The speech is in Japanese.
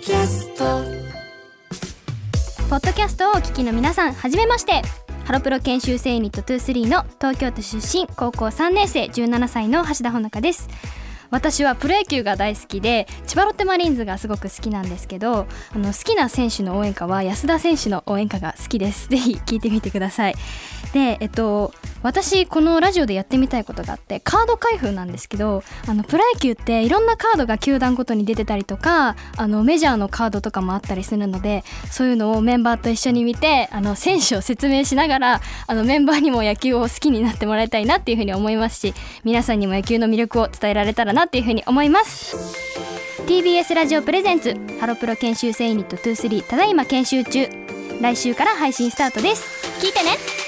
キャスト。ポッドキャストをお聞きの皆さんはじめまして。ハロプロ研修生ユニット23の東京都出身高校3年生17歳の橋田穂中です。私はプロ野球が大好きで千葉ロッテマリーンズがすごく好きなんですけどあの好きな選手の応援歌は安田選手の応援歌が好きです。ぜひ聞いてみてください。でえっと私このラジオでやってみたいことがあってカード開封なんですけどあのプロ野球っていろんなカードが球団ごとに出てたりとかあのメジャーのカードとかもあったりするのでそういうのをメンバーと一緒に見てあの選手を説明しながらあのメンバーにも野球を好きになってもらいたいなっていうふうに思いますし皆さんにも野球の魅力を伝えられたらなっていうふうに思います。TBS ラジオプレゼンツハロプロ研修生ユニット23ただいま研修中。来週から配信スタートです。聞いてね。